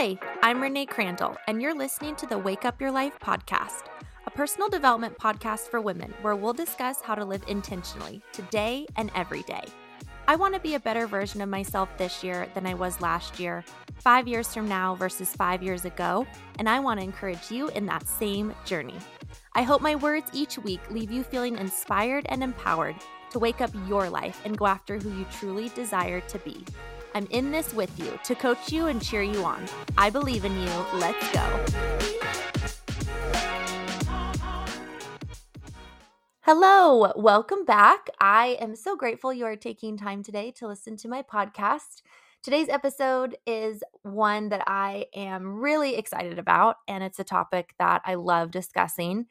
Hi, I'm Renee Crandall, and you're listening to the Wake Up Your Life podcast, a personal development podcast for women where we'll discuss how to live intentionally today and every day. I want to be a better version of myself this year than I was last year, five years from now versus five years ago, and I want to encourage you in that same journey. I hope my words each week leave you feeling inspired and empowered to wake up your life and go after who you truly desire to be. I'm in this with you to coach you and cheer you on. I believe in you. Let's go. Hello, welcome back. I am so grateful you are taking time today to listen to my podcast. Today's episode is one that I am really excited about, and it's a topic that I love discussing,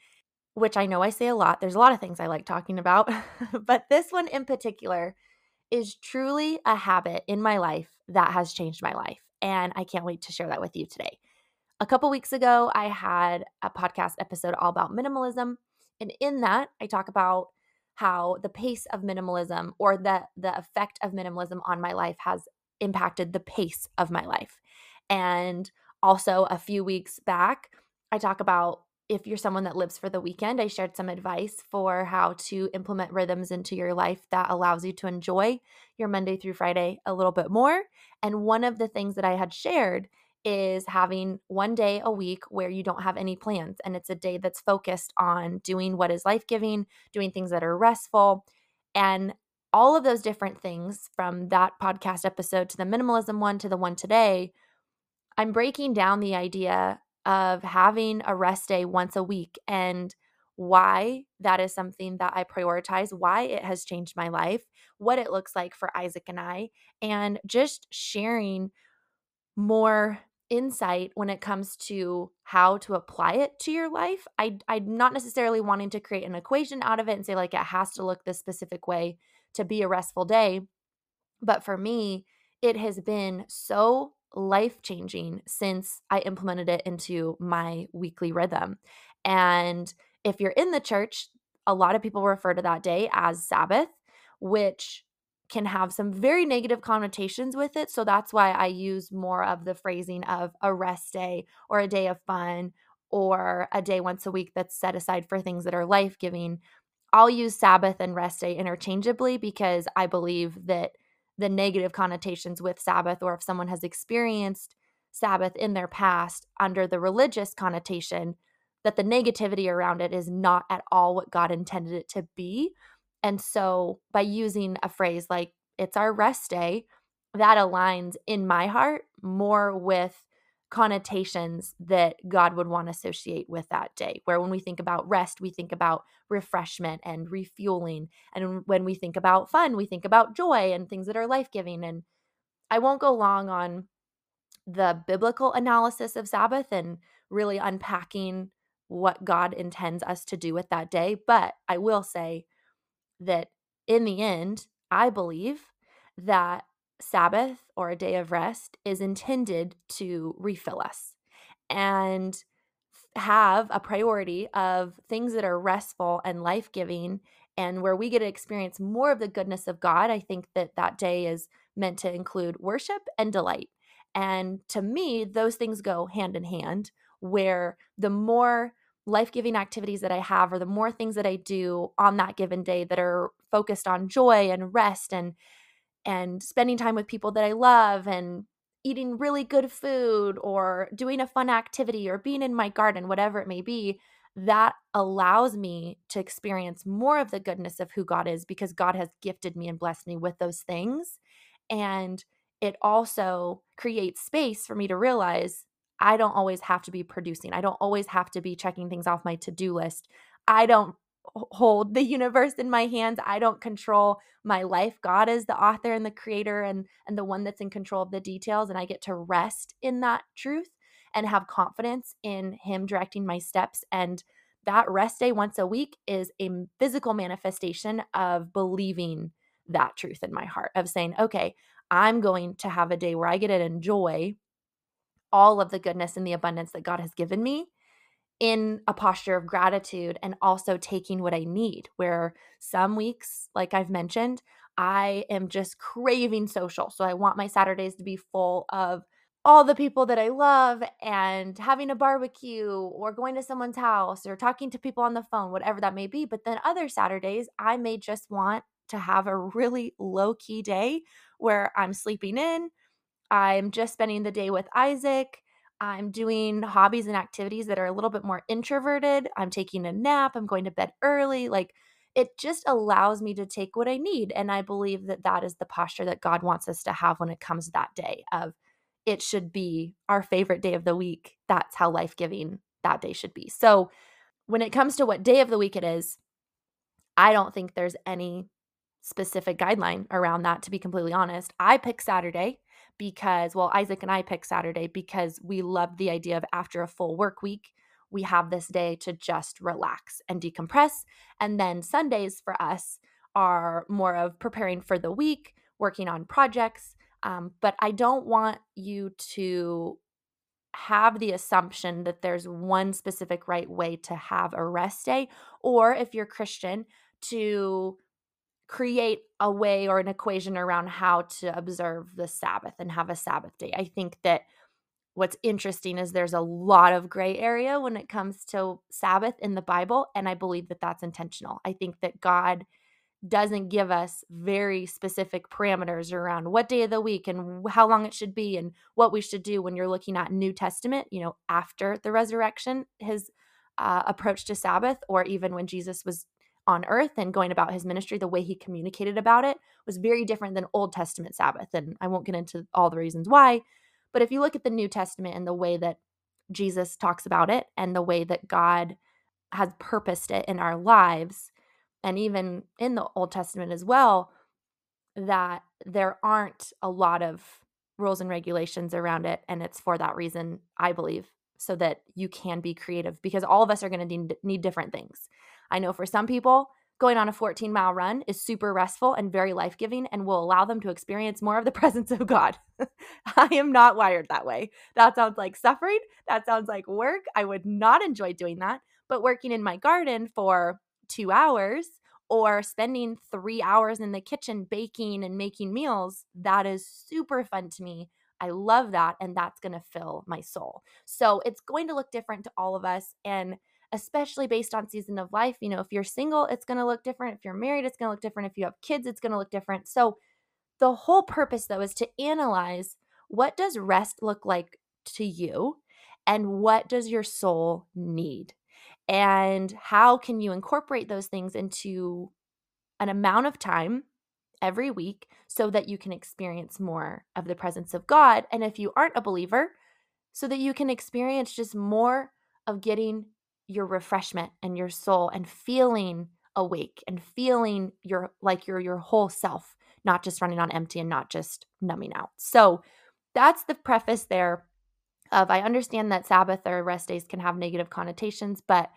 which I know I say a lot. There's a lot of things I like talking about, but this one in particular is truly a habit in my life that has changed my life. And I can't wait to share that with you today. A couple weeks ago, I had a podcast episode all about minimalism. And in that, I talk about how the pace of minimalism or the, the effect of minimalism on my life has impacted the pace of my life. And also, a few weeks back, I talk about if you're someone that lives for the weekend, I shared some advice for how to implement rhythms into your life that allows you to enjoy your Monday through Friday a little bit more. And one of the things that I had shared is having one day a week where you don't have any plans and it's a day that's focused on doing what is life giving, doing things that are restful. And all of those different things from that podcast episode to the minimalism one to the one today, I'm breaking down the idea of having a rest day once a week and why that is something that I prioritize, why it has changed my life, what it looks like for Isaac and I, and just sharing more insight when it comes to how to apply it to your life. I I'm not necessarily wanting to create an equation out of it and say like it has to look this specific way to be a restful day, but for me, it has been so life changing since I implemented it into my weekly rhythm. And if you're in the church, a lot of people refer to that day as Sabbath, which can have some very negative connotations with it. So that's why I use more of the phrasing of a rest day or a day of fun or a day once a week that's set aside for things that are life giving. I'll use Sabbath and rest day interchangeably because I believe that the negative connotations with Sabbath, or if someone has experienced Sabbath in their past under the religious connotation, that the negativity around it is not at all what God intended it to be. And so by using a phrase like, it's our rest day, that aligns in my heart more with connotations that God would want to associate with that day. Where when we think about rest, we think about refreshment and refueling. And when we think about fun, we think about joy and things that are life giving. And I won't go long on the biblical analysis of Sabbath and really unpacking what God intends us to do with that day. But I will say that in the end, I believe that Sabbath or a day of rest is intended to refill us and have a priority of things that are restful and life giving and where we get to experience more of the goodness of God. I think that that day is meant to include worship and delight. And to me, those things go hand in hand, where the more life giving activities that I have, or the more things that I do on that given day that are focused on joy and rest and and spending time with people that I love and eating really good food or doing a fun activity or being in my garden, whatever it may be, that allows me to experience more of the goodness of who God is because God has gifted me and blessed me with those things. And it also creates space for me to realize I don't always have to be producing. I don't always have to be checking things off my to do list. I don't hold the universe in my hands. I don't control my life. God is the author and the creator and and the one that's in control of the details and I get to rest in that truth and have confidence in him directing my steps and that rest day once a week is a physical manifestation of believing that truth in my heart of saying, okay, I'm going to have a day where I get to enjoy all of the goodness and the abundance that God has given me in a posture of gratitude and also taking what I need. Where some weeks, like I've mentioned, I am just craving social. So I want my Saturdays to be full of all the people that I love and having a barbecue or going to someone's house or talking to people on the phone, whatever that may be. But then other Saturdays, I may just want to have a really low key day where I'm sleeping in, I'm just spending the day with Isaac. I'm doing hobbies and activities that are a little bit more introverted. I'm taking a nap. I'm going to bed early. Like it just allows me to take what I need. And I believe that that is the posture that God wants us to have when it comes to that day of it should be our favorite day of the week. That's how life giving that day should be. So when it comes to what day of the week it is, I don't think there's any specific guideline around that, to be completely honest. I pick Saturday because, well, Isaac and I pick Saturday because we love the idea of after a full work week, we have this day to just relax and decompress. And then Sundays for us are more of preparing for the week, working on projects. Um, but I don't want you to have the assumption that there's one specific right way to have a rest day, or if you're Christian, to create a way or an equation around how to observe the Sabbath and have a Sabbath day. I think that what's interesting is there's a lot of gray area when it comes to Sabbath in the Bible. And I believe that that's intentional. I think that God doesn't give us very specific parameters around what day of the week and how long it should be and what we should do when you're looking at New Testament, you know, after the resurrection, his uh, approach to Sabbath, or even when Jesus was on earth and going about his ministry, the way he communicated about it was very different than Old Testament Sabbath. And I won't get into all the reasons why. But if you look at the New Testament and the way that Jesus talks about it and the way that God has purposed it in our lives, and even in the Old Testament as well, that there aren't a lot of rules and regulations around it. And it's for that reason, I believe, so that you can be creative because all of us are going to need, need different things. I know for some people, going on a 14 mile run is super restful and very life giving and will allow them to experience more of the presence of God. I am not wired that way. That sounds like suffering. That sounds like work. I would not enjoy doing that. But working in my garden for two hours or spending three hours in the kitchen baking and making meals, that is super fun to me. I love that. And that's going to fill my soul. So it's going to look different to all of us. And especially based on season of life. You know, if you're single, it's going to look different. If you're married, it's going to look different. If you have kids, it's going to look different. So, the whole purpose though is to analyze what does rest look like to you and what does your soul need? And how can you incorporate those things into an amount of time every week so that you can experience more of the presence of God? And if you aren't a believer, so that you can experience just more of getting your refreshment and your soul and feeling awake and feeling your like you're your whole self, not just running on empty and not just numbing out. So that's the preface there of I understand that Sabbath or rest days can have negative connotations, but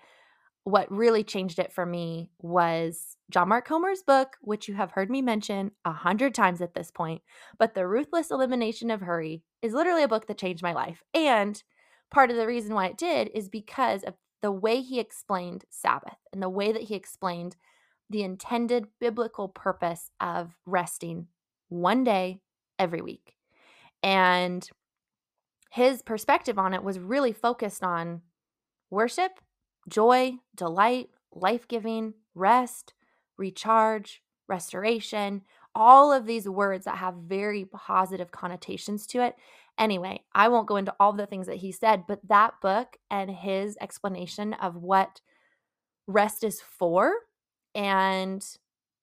what really changed it for me was John Mark Comer's book, which you have heard me mention a hundred times at this point. But The Ruthless Elimination of Hurry is literally a book that changed my life. And part of the reason why it did is because of the way he explained Sabbath and the way that he explained the intended biblical purpose of resting one day every week. And his perspective on it was really focused on worship, joy, delight, life giving, rest, recharge, restoration, all of these words that have very positive connotations to it. Anyway, I won't go into all the things that he said, but that book and his explanation of what rest is for and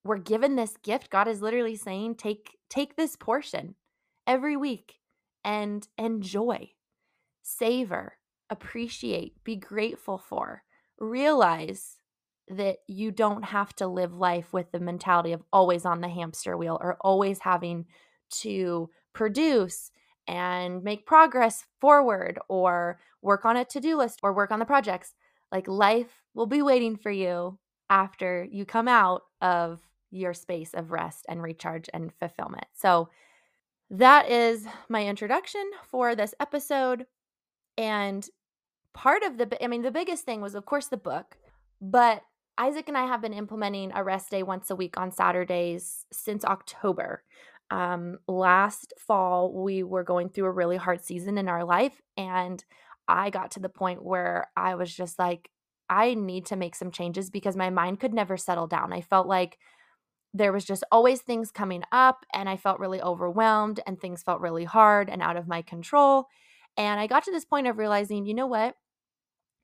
we're given this gift. God is literally saying, take take this portion every week and enjoy, savor, appreciate, be grateful for. Realize that you don't have to live life with the mentality of always on the hamster wheel or always having to produce and make progress forward or work on a to do list or work on the projects. Like life will be waiting for you after you come out of your space of rest and recharge and fulfillment. So, that is my introduction for this episode. And part of the, I mean, the biggest thing was, of course, the book, but Isaac and I have been implementing a rest day once a week on Saturdays since October. Um, last fall, we were going through a really hard season in our life, and I got to the point where I was just like, I need to make some changes because my mind could never settle down. I felt like there was just always things coming up, and I felt really overwhelmed, and things felt really hard and out of my control. And I got to this point of realizing, you know what?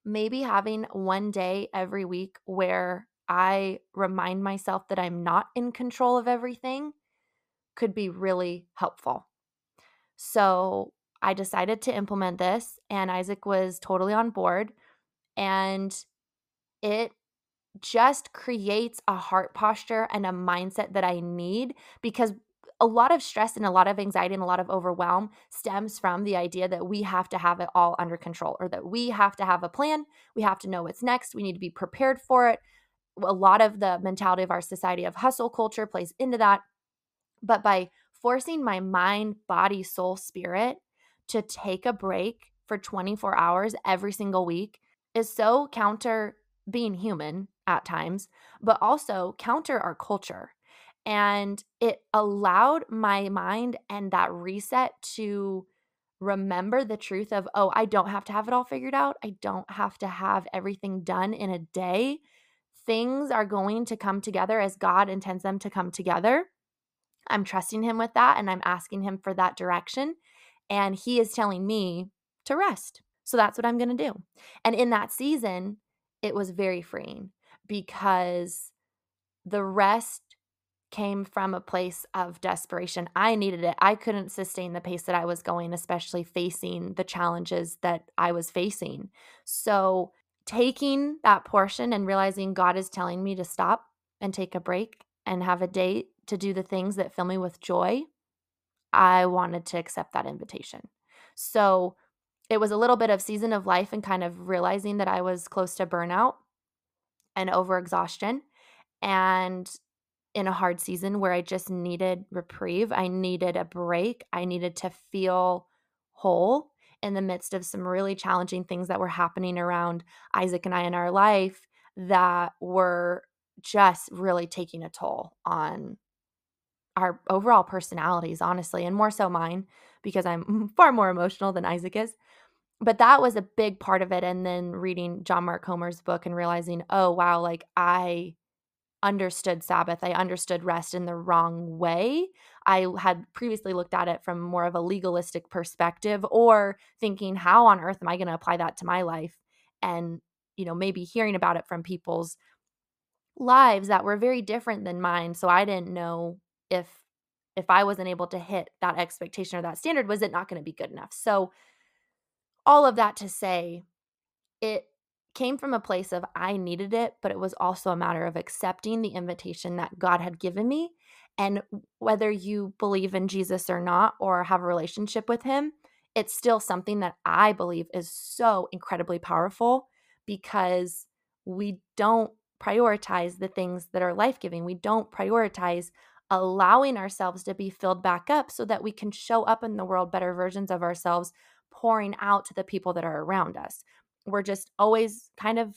Maybe having one day every week where I remind myself that I'm not in control of everything could be really helpful. So I decided to implement this, and Isaac was totally on board. And it just creates a heart posture and a mindset that I need because a lot of stress and a lot of anxiety and a lot of overwhelm stems from the idea that we have to have it all under control or that we have to have a plan. We have to know what's next. We need to be prepared for it. A lot of the mentality of our society of hustle culture plays into that. But by forcing my mind, body, soul, spirit to take a break for 24 hours every single week is so counter being human at times, but also counter our culture. And it allowed my mind and that reset to remember the truth of, oh, I don't have to have it all figured out. I don't have to have everything done in a day. Things are going to come together as God intends them to come together. I'm trusting him with that and I'm asking him for that direction. And he is telling me to rest. So that's what I'm going to do. And in that season, it was very freeing because the rest came from a place of desperation. I needed it. I couldn't sustain the pace that I was going, especially facing the challenges that I was facing. So, taking that portion and realizing God is telling me to stop and take a break and have a date to do the things that fill me with joy, I wanted to accept that invitation. So it was a little bit of season of life and kind of realizing that I was close to burnout and overexhaustion and in a hard season where I just needed reprieve. I needed a break. I needed to feel whole in the midst of some really challenging things that were happening around Isaac and I in our life that were just really taking a toll on our overall personalities, honestly, and more so mine because I'm mm, far more emotional than Isaac is. But that was a big part of it. And then reading John Mark Comer's book and realizing, oh, wow, like I understood Sabbath, I understood rest in the wrong way. I had previously looked at it from more of a legalistic perspective or thinking, how on earth am I going to apply that to my life? And, you know, maybe hearing about it from people's lives that were very different than mine. So I didn't know if if I wasn't able to hit that expectation or that standard, was it not going to be good enough? So, all of that to say, it came from a place of I needed it, but it was also a matter of accepting the invitation that God had given me. And whether you believe in Jesus or not, or have a relationship with Him, it's still something that I believe is so incredibly powerful because we don't prioritize the things that are life giving. We don't prioritize allowing ourselves to be filled back up so that we can show up in the world better versions of ourselves, pouring out to the people that are around us. We're just always kind of,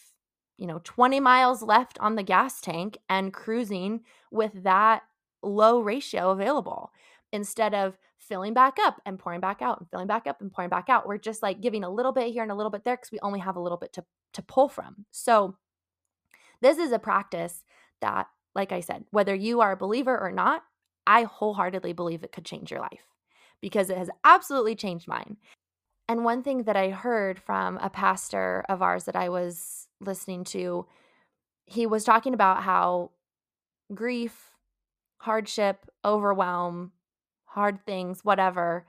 you know, 20 miles left on the gas tank and cruising with that low ratio available instead of filling back up and pouring back out and filling back up and pouring back out. We're just like giving a little bit here and a little bit there because we only have a little bit to, to pull from. So, this is a practice that like I said, whether you are a believer or not, I wholeheartedly believe it could change your life because it has absolutely changed mine. And one thing that I heard from a pastor of ours that I was listening to, he was talking about how grief, hardship, overwhelm, hard things, whatever,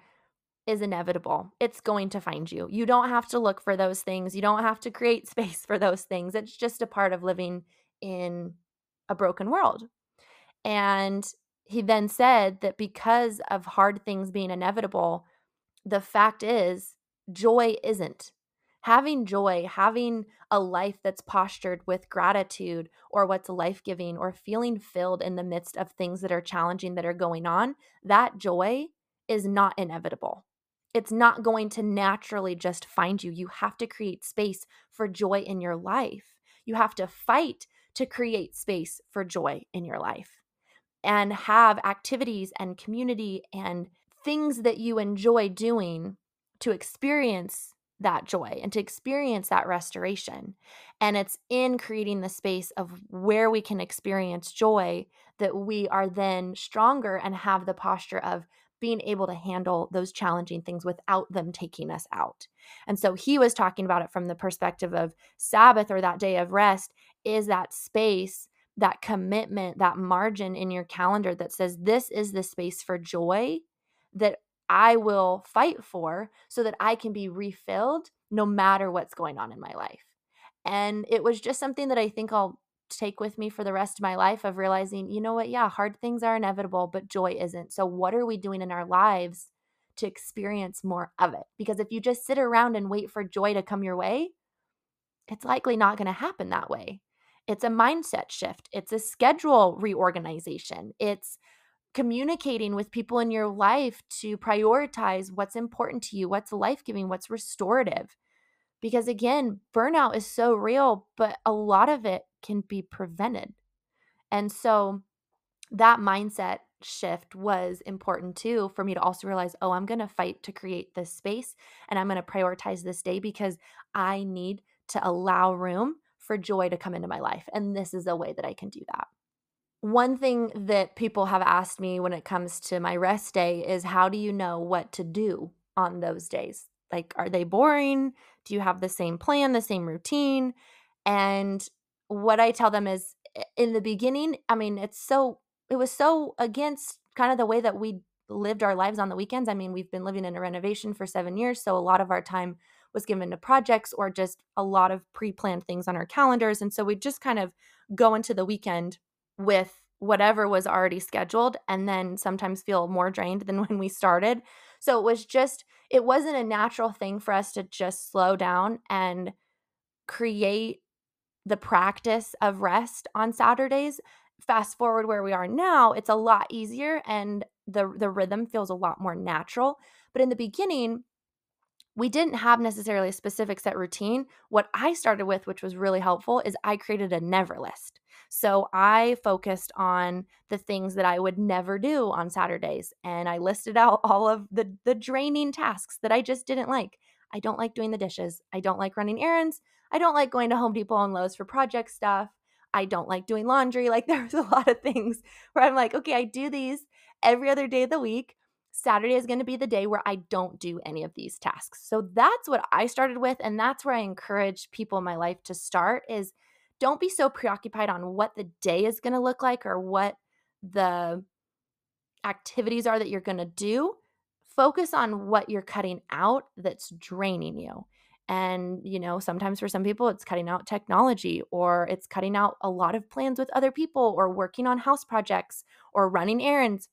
is inevitable. It's going to find you. You don't have to look for those things. You don't have to create space for those things. It's just a part of living in a broken world. And he then said that because of hard things being inevitable, the fact is, joy isn't. Having joy, having a life that's postured with gratitude or what's life giving or feeling filled in the midst of things that are challenging that are going on, that joy is not inevitable. It's not going to naturally just find you. You have to create space for joy in your life. You have to fight to create space for joy in your life. and have activities and community and things that you enjoy doing to experience that joy and to experience that restoration. And it's in creating the space of where we can experience joy that we are then stronger and have the posture of being able to handle those challenging things without them taking us out. And so he was talking about it from the perspective of Sabbath or that day of rest is that space, that commitment, that margin in your calendar that says, This is the space for joy that I will fight for so that I can be refilled no matter what's going on in my life. And it was just something that I think I'll take with me for the rest of my life of realizing, you know what? Yeah, hard things are inevitable, but joy isn't. So, what are we doing in our lives to experience more of it? Because if you just sit around and wait for joy to come your way, it's likely not going to happen that way. It's a mindset shift, it's a schedule reorganization, it's communicating with people in your life to prioritize what's important to you, what's life giving, what's restorative. Because again, burnout is so real, but a lot of it can be prevented. And so that mindset shift was important too for me to also realize oh, I'm going to fight to create this space and I'm going to prioritize this day because I need to allow room for joy to come into my life. And this is a way that I can do that. One thing that people have asked me when it comes to my rest day is how do you know what to do on those days? Like, are they boring? Do you have the same plan, the same routine? And what I tell them is in the beginning, I mean, it's so, it was so against kind of the way that we lived our lives on the weekends. I mean, we've been living in a renovation for seven years. So a lot of our time was given to projects or just a lot of pre planned things on our calendars. And so we just kind of go into the weekend with whatever was already scheduled and then sometimes feel more drained than when we started. So it was just, it wasn't a natural thing for us to just slow down and create the practice of rest on Saturdays. Fast forward where we are now, it's a lot easier and the the rhythm feels a lot more natural. But in the beginning, we didn't have necessarily a specific set routine. What I started with, which was really helpful, is I created a never list. So I focused on the things that I would never do on Saturdays and I listed out all of the the draining tasks that I just didn't like. I don't like doing the dishes. I don't like running errands. I don't like going to Home Depot and Lowe's for project stuff. I don't like doing laundry. Like there's a lot of things where I'm like, okay, I do these every other day of the week. Saturday is going to be the day where I don't do any of these tasks. So that's what I started with and that's where I encourage people in my life to start is don't be so preoccupied on what the day is going to look like or what the activities are that you're going to do. Focus on what you're cutting out that's draining you. And, you know, sometimes for some people, it's cutting out technology or it's cutting out a lot of plans with other people or working on house projects or running errands.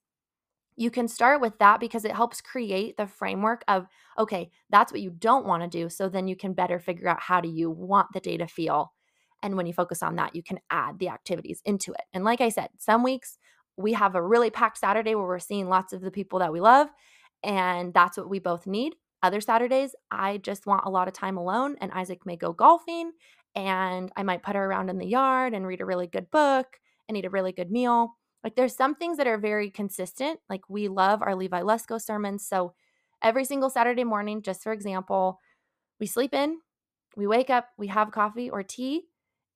You can start with that because it helps create the framework of, okay, that's what you don't want to do. So then you can better figure out how do you want the day to feel. And when you focus on that, you can add the activities into it. And like I said, some weeks we have a really packed Saturday where we're seeing lots of the people that we love. And that's what we both need. Other Saturdays, I just want a lot of time alone, and Isaac may go golfing, and I might put her around in the yard and read a really good book and eat a really good meal. Like there's some things that are very consistent. Like we love our Levi Lusko sermons. So every single Saturday morning, just for example, we sleep in, we wake up, we have coffee or tea,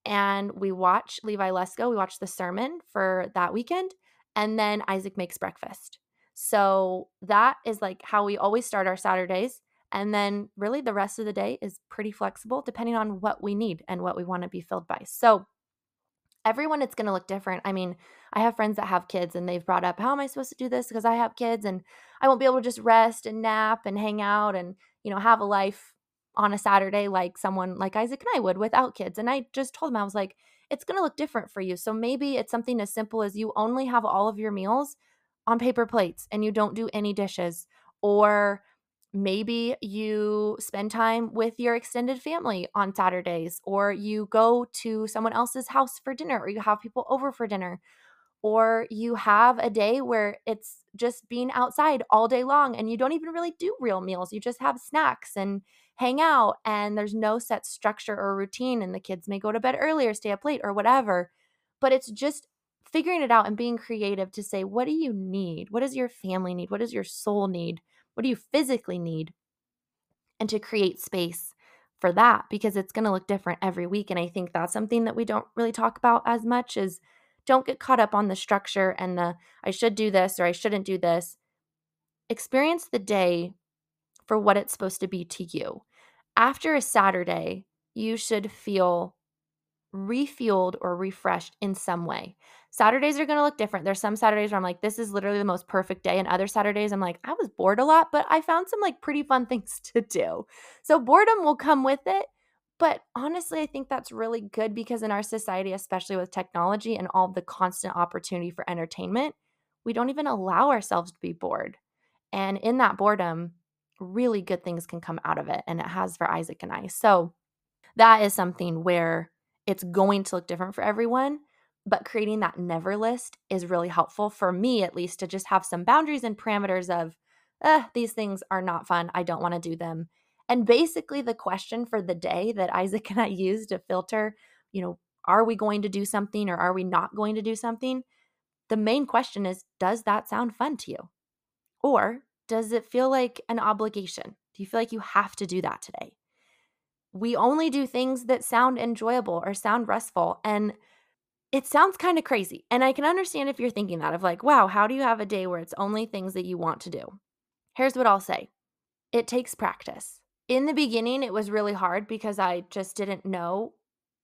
and we watch Levi Lusko. We watch the sermon for that weekend, and then Isaac makes breakfast. So that is like how we always start our Saturdays. And then really the rest of the day is pretty flexible depending on what we need and what we want to be filled by. So everyone it's going to look different. I mean, I have friends that have kids and they've brought up, how am I supposed to do this? Because I have kids and I won't be able to just rest and nap and hang out and, you know, have a life on a Saturday like someone like Isaac and I would without kids. And I just told him, I was like, it's going to look different for you. So maybe it's something as simple as you only have all of your meals on paper plates and you don't do any dishes. Or maybe you spend time with your extended family on Saturdays, or you go to someone else's house for dinner, or you have people over for dinner, or you have a day where it's just being outside all day long and you don't even really do real meals. You just have snacks and hang out, and there's no set structure or routine, and the kids may go to bed earlier, stay up late, or whatever. But it's just figuring it out and being creative to say, what do you need? What does your family need? What does your soul need? What do you physically need? And to create space for that because it's going to look different every week. And I think that's something that we don't really talk about as much is don't get caught up on the structure and the I should do this or I shouldn't do this. Experience the day for what it's supposed to be to you. After a Saturday, you should feel refueled or refreshed in some way. Saturdays are going to look different. There's some Saturdays where I'm like, this is literally the most perfect day. And other Saturdays, I'm like, I was bored a lot, but I found some like pretty fun things to do. So boredom will come with it. But honestly, I think that's really good because in our society, especially with technology and all the constant opportunity for entertainment, we don't even allow ourselves to be bored. And in that boredom, really good things can come out of it. And it has for Isaac and I. So that is something where it's going to look different for everyone. But creating that never list is really helpful for me, at least, to just have some boundaries and parameters of, eh, these things are not fun. I don't want to do them. And basically, the question for the day that Isaac and I use to filter, you know, are we going to do something or are we not going to do something? The main question is, does that sound fun to you? Or does it feel like an obligation? Do you feel like you have to do that today? We only do things that sound enjoyable or sound restful. And it sounds kind of crazy. And I can understand if you're thinking that of like, wow, how do you have a day where it's only things that you want to do? Here's what I'll say it takes practice. In the beginning, it was really hard because I just didn't know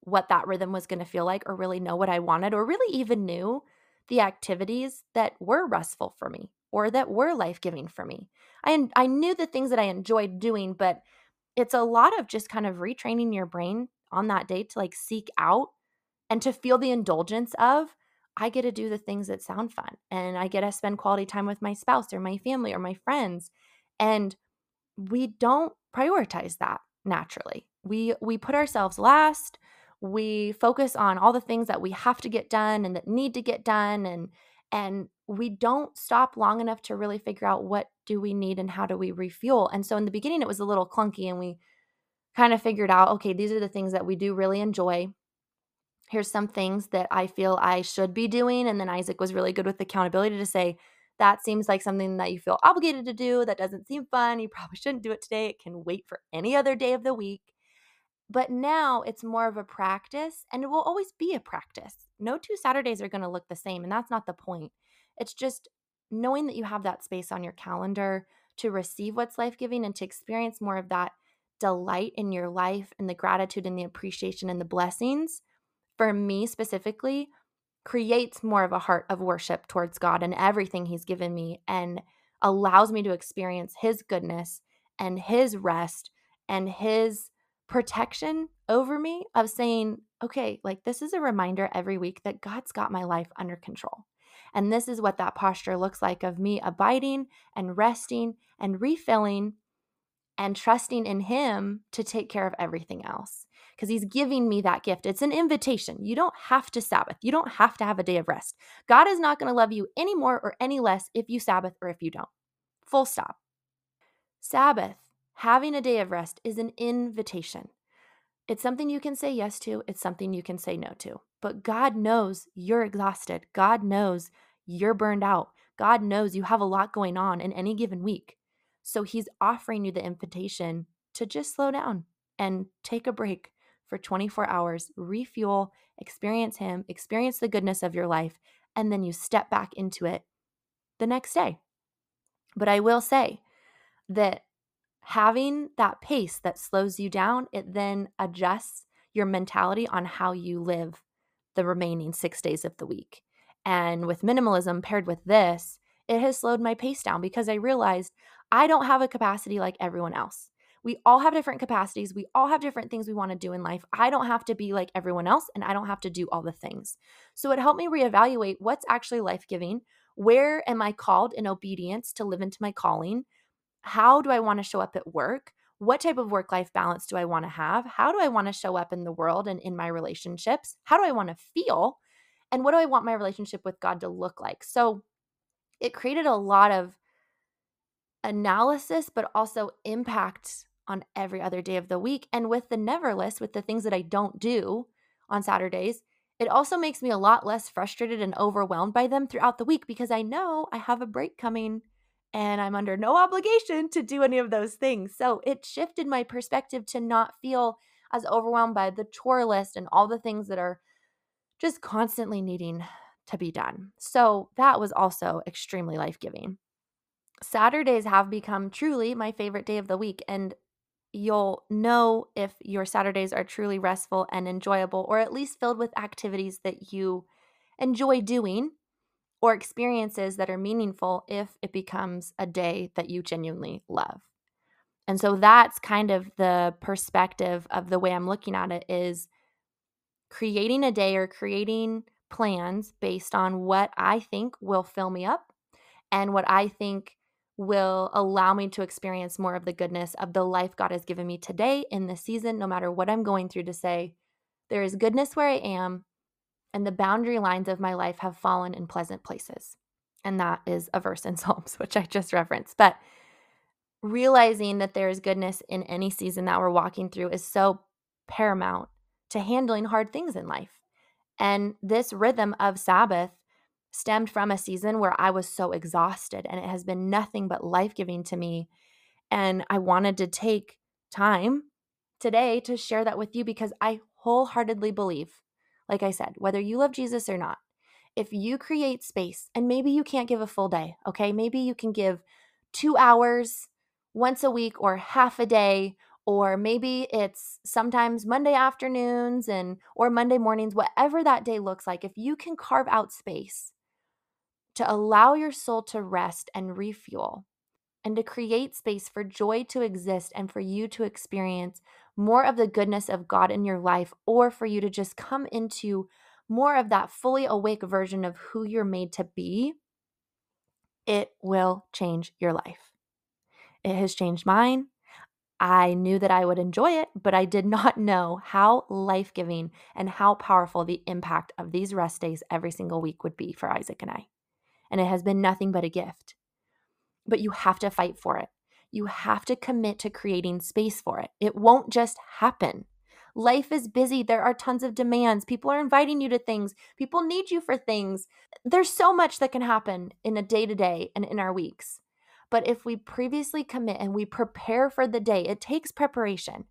what that rhythm was going to feel like or really know what I wanted or really even knew the activities that were restful for me or that were life-giving for me. I I knew the things that I enjoyed doing, but it's a lot of just kind of retraining your brain on that day to like seek out and to feel the indulgence of I get to do the things that sound fun and I get to spend quality time with my spouse or my family or my friends and we don't prioritize that naturally. We we put ourselves last. We focus on all the things that we have to get done and that need to get done and and we don't stop long enough to really figure out what do we need and how do we refuel. And so in the beginning it was a little clunky and we kind of figured out okay, these are the things that we do really enjoy here's some things that I feel I should be doing. And then Isaac was really good with accountability to say, that seems like something that you feel obligated to do. That doesn't seem fun. You probably shouldn't do it today. It can wait for any other day of the week. But now it's more of a practice and it will always be a practice. No two Saturdays are going to look the same. And that's not the point. It's just knowing that you have that space on your calendar to receive what's life giving and to experience more of that delight in your life and the gratitude and the appreciation and the blessings for me specifically, creates more of a heart of worship towards God and everything He's given me and allows me to experience His goodness and His rest and His protection over me of saying, okay, like this is a reminder every week that God's got my life under control. And this is what that posture looks like of me abiding and resting and refilling and trusting in Him to take care of everything else because He's giving me that gift. It's an invitation. You don't have to Sabbath, you don't have to have a day of rest. God is not going to love you any more or any less if you Sabbath or if you don't. Full stop. Sabbath, having a day of rest, is an invitation. It's something you can say yes to, it's something you can say no to. But God knows you're exhausted. God knows you're burned out. God knows you have a lot going on in any given week. So He's offering you the invitation to just slow down and take a break for 24 hours, refuel, experience Him, experience the goodness of your life, and then you step back into it the next day. But I will say that having that pace that slows you down, it then adjusts your mentality on how you live the remaining six days of the week. And with minimalism paired with this, it has slowed my pace down because I realized I don't have a capacity like everyone else. We all have different capacities. We all have different things we want to do in life. I don't have to be like everyone else and I don't have to do all the things. So it helped me reevaluate what's actually life giving. Where am I called in obedience to live into my calling? How do I want to show up at work? What type of work life balance do I want to have? How do I want to show up in the world and in my relationships? How do I want to feel? And what do I want my relationship with God to look like? So it created a lot of analysis, but also impact on every other day of the week. And with the never list, with the things that I don't do on Saturdays, it also makes me a lot less frustrated and overwhelmed by them throughout the week because I know I have a break coming and I'm under no obligation to do any of those things. So it shifted my perspective to not feel as overwhelmed by the chore list and all the things that are just constantly needing to be done. So that was also extremely life giving. Saturdays have become truly my favorite day of the week. And you'll know if your Saturdays are truly restful and enjoyable, or at least filled with activities that you enjoy doing or experiences that are meaningful if it becomes a day that you genuinely love. And so that's kind of the perspective of the way I'm looking at it is creating a day or creating plans based on what I think will fill me up and what I think will allow me to experience more of the goodness of the life God has given me today in this season, no matter what I'm going through, to say, there is goodness where I am, and the boundary lines of my life have fallen in pleasant places. And that is a verse in Psalms, which I just referenced. But realizing that there is goodness in any season that we're walking through is so paramount to handling hard things in life. And this rhythm of Sabbath stemmed from a season where I was so exhausted and it has been nothing but life giving to me. And I wanted to take time today to share that with you because I wholeheartedly believe, like I said, whether you love Jesus or not, if you create space, and maybe you can't give a full day, okay? Maybe you can give two hours once a week or half a day or maybe it's sometimes Monday afternoons and or Monday mornings whatever that day looks like if you can carve out space to allow your soul to rest and refuel, and to create space for joy to exist and for you to experience more of the goodness of God in your life, or for you to just come into more of that fully awake version of who you're made to be, it will change your life. It has changed mine. I knew that I would enjoy it, but I did not know how life giving and how powerful the impact of these rest days every single week would be for Isaac and I and it has been nothing but a gift. But you have to fight for it. You have to commit to creating space for it. It won't just happen. Life is busy. There are tons of demands. People are inviting you to things. People need you for things. There's so much that can happen in a day to day and in our weeks. But if we previously commit and we prepare for the day, it takes preparation.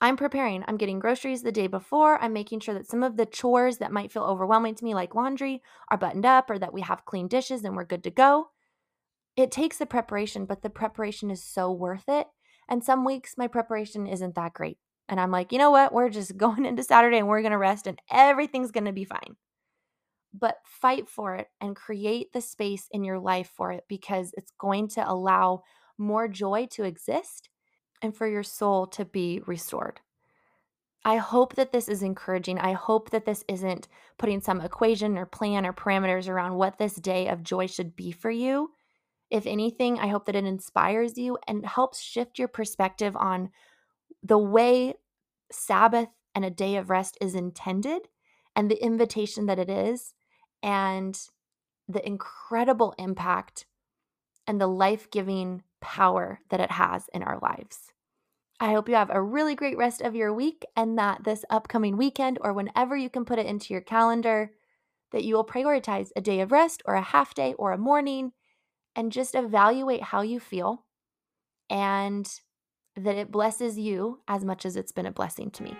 I'm preparing. I'm getting groceries the day before. I'm making sure that some of the chores that might feel overwhelming to me, like laundry, are buttoned up or that we have clean dishes and we're good to go. It takes the preparation, but the preparation is so worth it. And some weeks my preparation isn't that great. And I'm like, you know what? We're just going into Saturday and we're going to rest and everything's going to be fine. But fight for it and create the space in your life for it because it's going to allow more joy to exist and for your soul to be restored. I hope that this is encouraging. I hope that this isn't putting some equation or plan or parameters around what this day of joy should be for you. If anything, I hope that it inspires you and helps shift your perspective on the way Sabbath and a day of rest is intended and the invitation that it is and the incredible impact and the life giving power that it has in our lives. I hope you have a really great rest of your week and that this upcoming weekend or whenever you can put it into your calendar, that you will prioritize a day of rest or a half day or a morning and just evaluate how you feel and that it blesses you as much as it's been a blessing to me.